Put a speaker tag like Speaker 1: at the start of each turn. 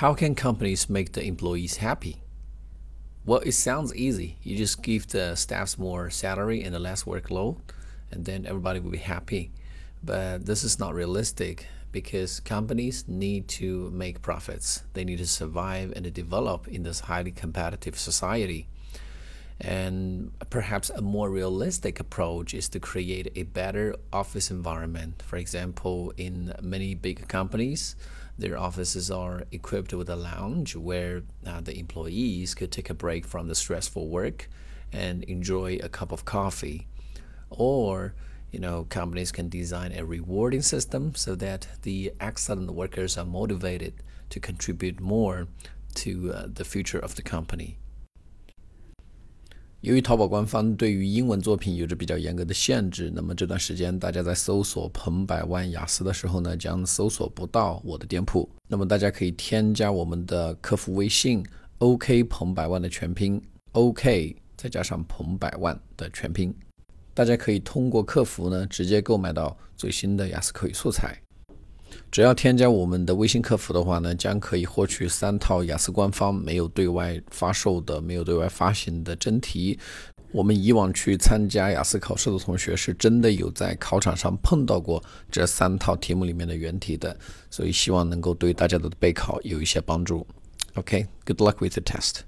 Speaker 1: How can companies make the employees happy? Well, it sounds easy. You just give the staffs more salary and less workload, and then everybody will be happy. But this is not realistic because companies need to make profits. They need to survive and to develop in this highly competitive society. And perhaps a more realistic approach is to create a better office environment. For example, in many big companies, their offices are equipped with a lounge where uh, the employees could take a break from the stressful work and enjoy a cup of coffee. Or, you know, companies can design a rewarding system so that the excellent workers are motivated to contribute more to uh, the future of the company.
Speaker 2: 由于淘宝官方对于英文作品有着比较严格的限制，那么这段时间大家在搜索“彭百万雅思”的时候呢，将搜索不到我的店铺。那么大家可以添加我们的客服微信 “OK 彭百万”的全拼 “OK” 再加上“彭百万”的全拼，大家可以通过客服呢直接购买到最新的雅思口语素材。只要添加我们的微信客服的话呢，将可以获取三套雅思官方没有对外发售的、没有对外发行的真题。我们以往去参加雅思考试的同学，是真的有在考场上碰到过这三套题目里面的原题的，所以希望能够对大家的备考有一些帮助。OK，good luck with the test。